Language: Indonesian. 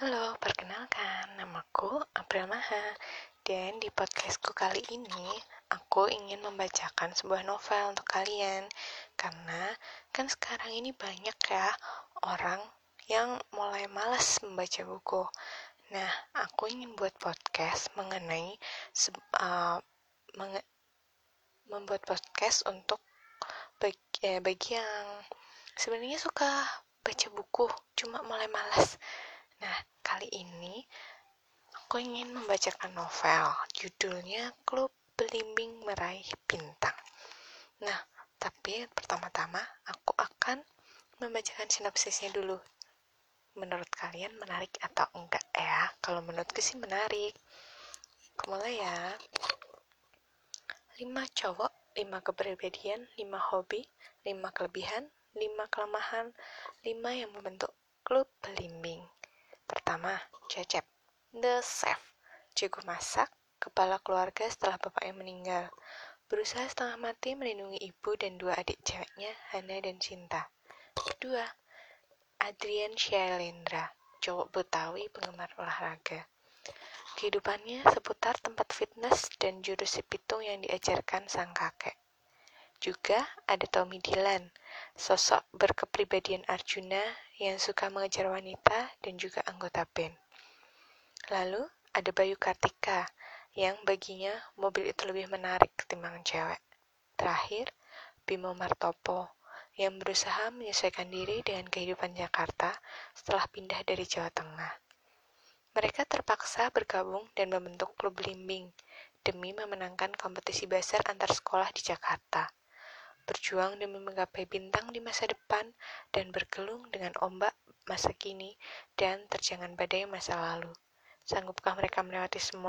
Halo, perkenalkan, namaku April Maha. Dan di podcastku kali ini, aku ingin membacakan sebuah novel untuk kalian. Karena kan sekarang ini banyak ya orang yang mulai malas membaca buku. Nah, aku ingin buat podcast mengenai uh, menge membuat podcast untuk bagi, eh, bagi yang sebenarnya suka baca buku, cuma mulai malas. Nah, kali ini aku ingin membacakan novel. Judulnya Klub Belimbing Meraih Bintang. Nah, tapi pertama-tama aku akan membacakan sinopsisnya dulu. Menurut kalian menarik atau enggak ya? Kalau menurutku sih menarik. Mulai ya. 5 cowok, 5 kepribadian, 5 hobi, 5 kelebihan, 5 kelemahan, 5 yang membentuk klub belimbing. Pertama, Cecep. The Chef. Jago masak, kepala keluarga setelah bapaknya meninggal. Berusaha setengah mati melindungi ibu dan dua adik ceweknya, Hana dan Cinta. Kedua, Adrian Shailendra. Cowok Betawi penggemar olahraga. Kehidupannya seputar tempat fitness dan jurus pitung yang diajarkan sang kakek. Juga ada Tommy Dylan, sosok berkepribadian Arjuna yang suka mengejar wanita dan juga anggota band. Lalu ada Bayu Kartika, yang baginya mobil itu lebih menarik ketimbang cewek. Terakhir, Bimo Martopo, yang berusaha menyesuaikan diri dengan kehidupan Jakarta setelah pindah dari Jawa Tengah. Mereka terpaksa bergabung dan membentuk klub limbing demi memenangkan kompetisi besar antar sekolah di Jakarta berjuang demi menggapai bintang di masa depan, dan bergelung dengan ombak masa kini dan terjangan badai masa lalu. Sanggupkah mereka melewati semua